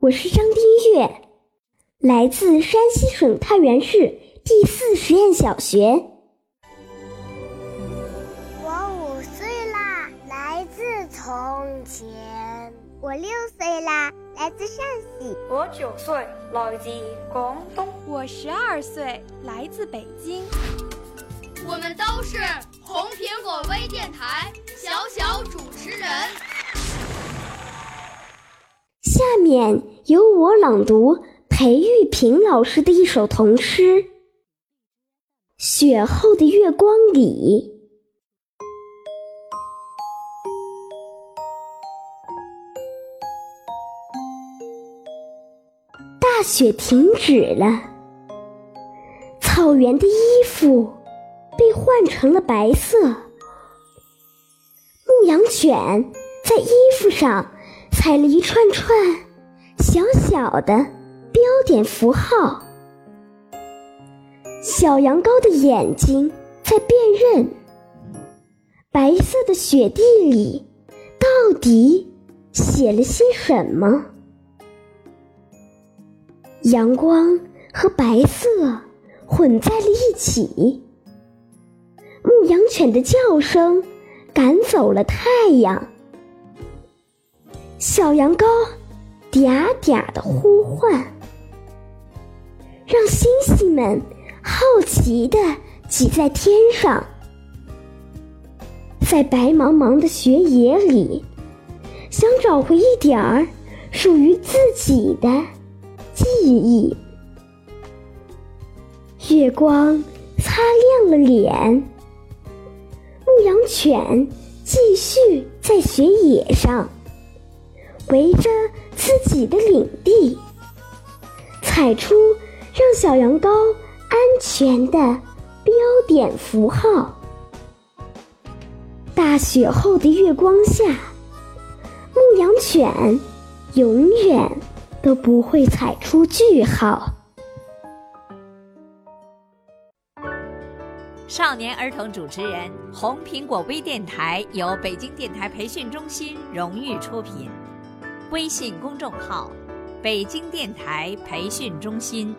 我是张丁月，来自山西省太原市第四实验小学。我五岁啦，来自从前，我六岁啦，来自陕西；我九岁，来自广东；我十二岁，来自北京。我们都是红苹果微电台小小主持人。下面由我朗读裴玉萍老师的一首童诗《雪后的月光里》。大雪停止了，草原的衣服被换成了白色。牧羊犬在衣服上踩了一串串小小的标点符号。小羊羔的眼睛在辨认，白色的雪地里到底写了些什么？阳光和白色混在了一起，牧羊犬的叫声赶走了太阳。小羊羔嗲嗲的呼唤，让星星们好奇的挤在天上，在白茫茫的雪野里，想找回一点儿属于自己的。记忆，月光擦亮了脸，牧羊犬继续在雪野上围着自己的领地，踩出让小羊羔安全的标点符号。大雪后的月光下，牧羊犬永远。都不会踩出句号。少年儿童主持人，红苹果微电台由北京电台培训中心荣誉出品，微信公众号：北京电台培训中心。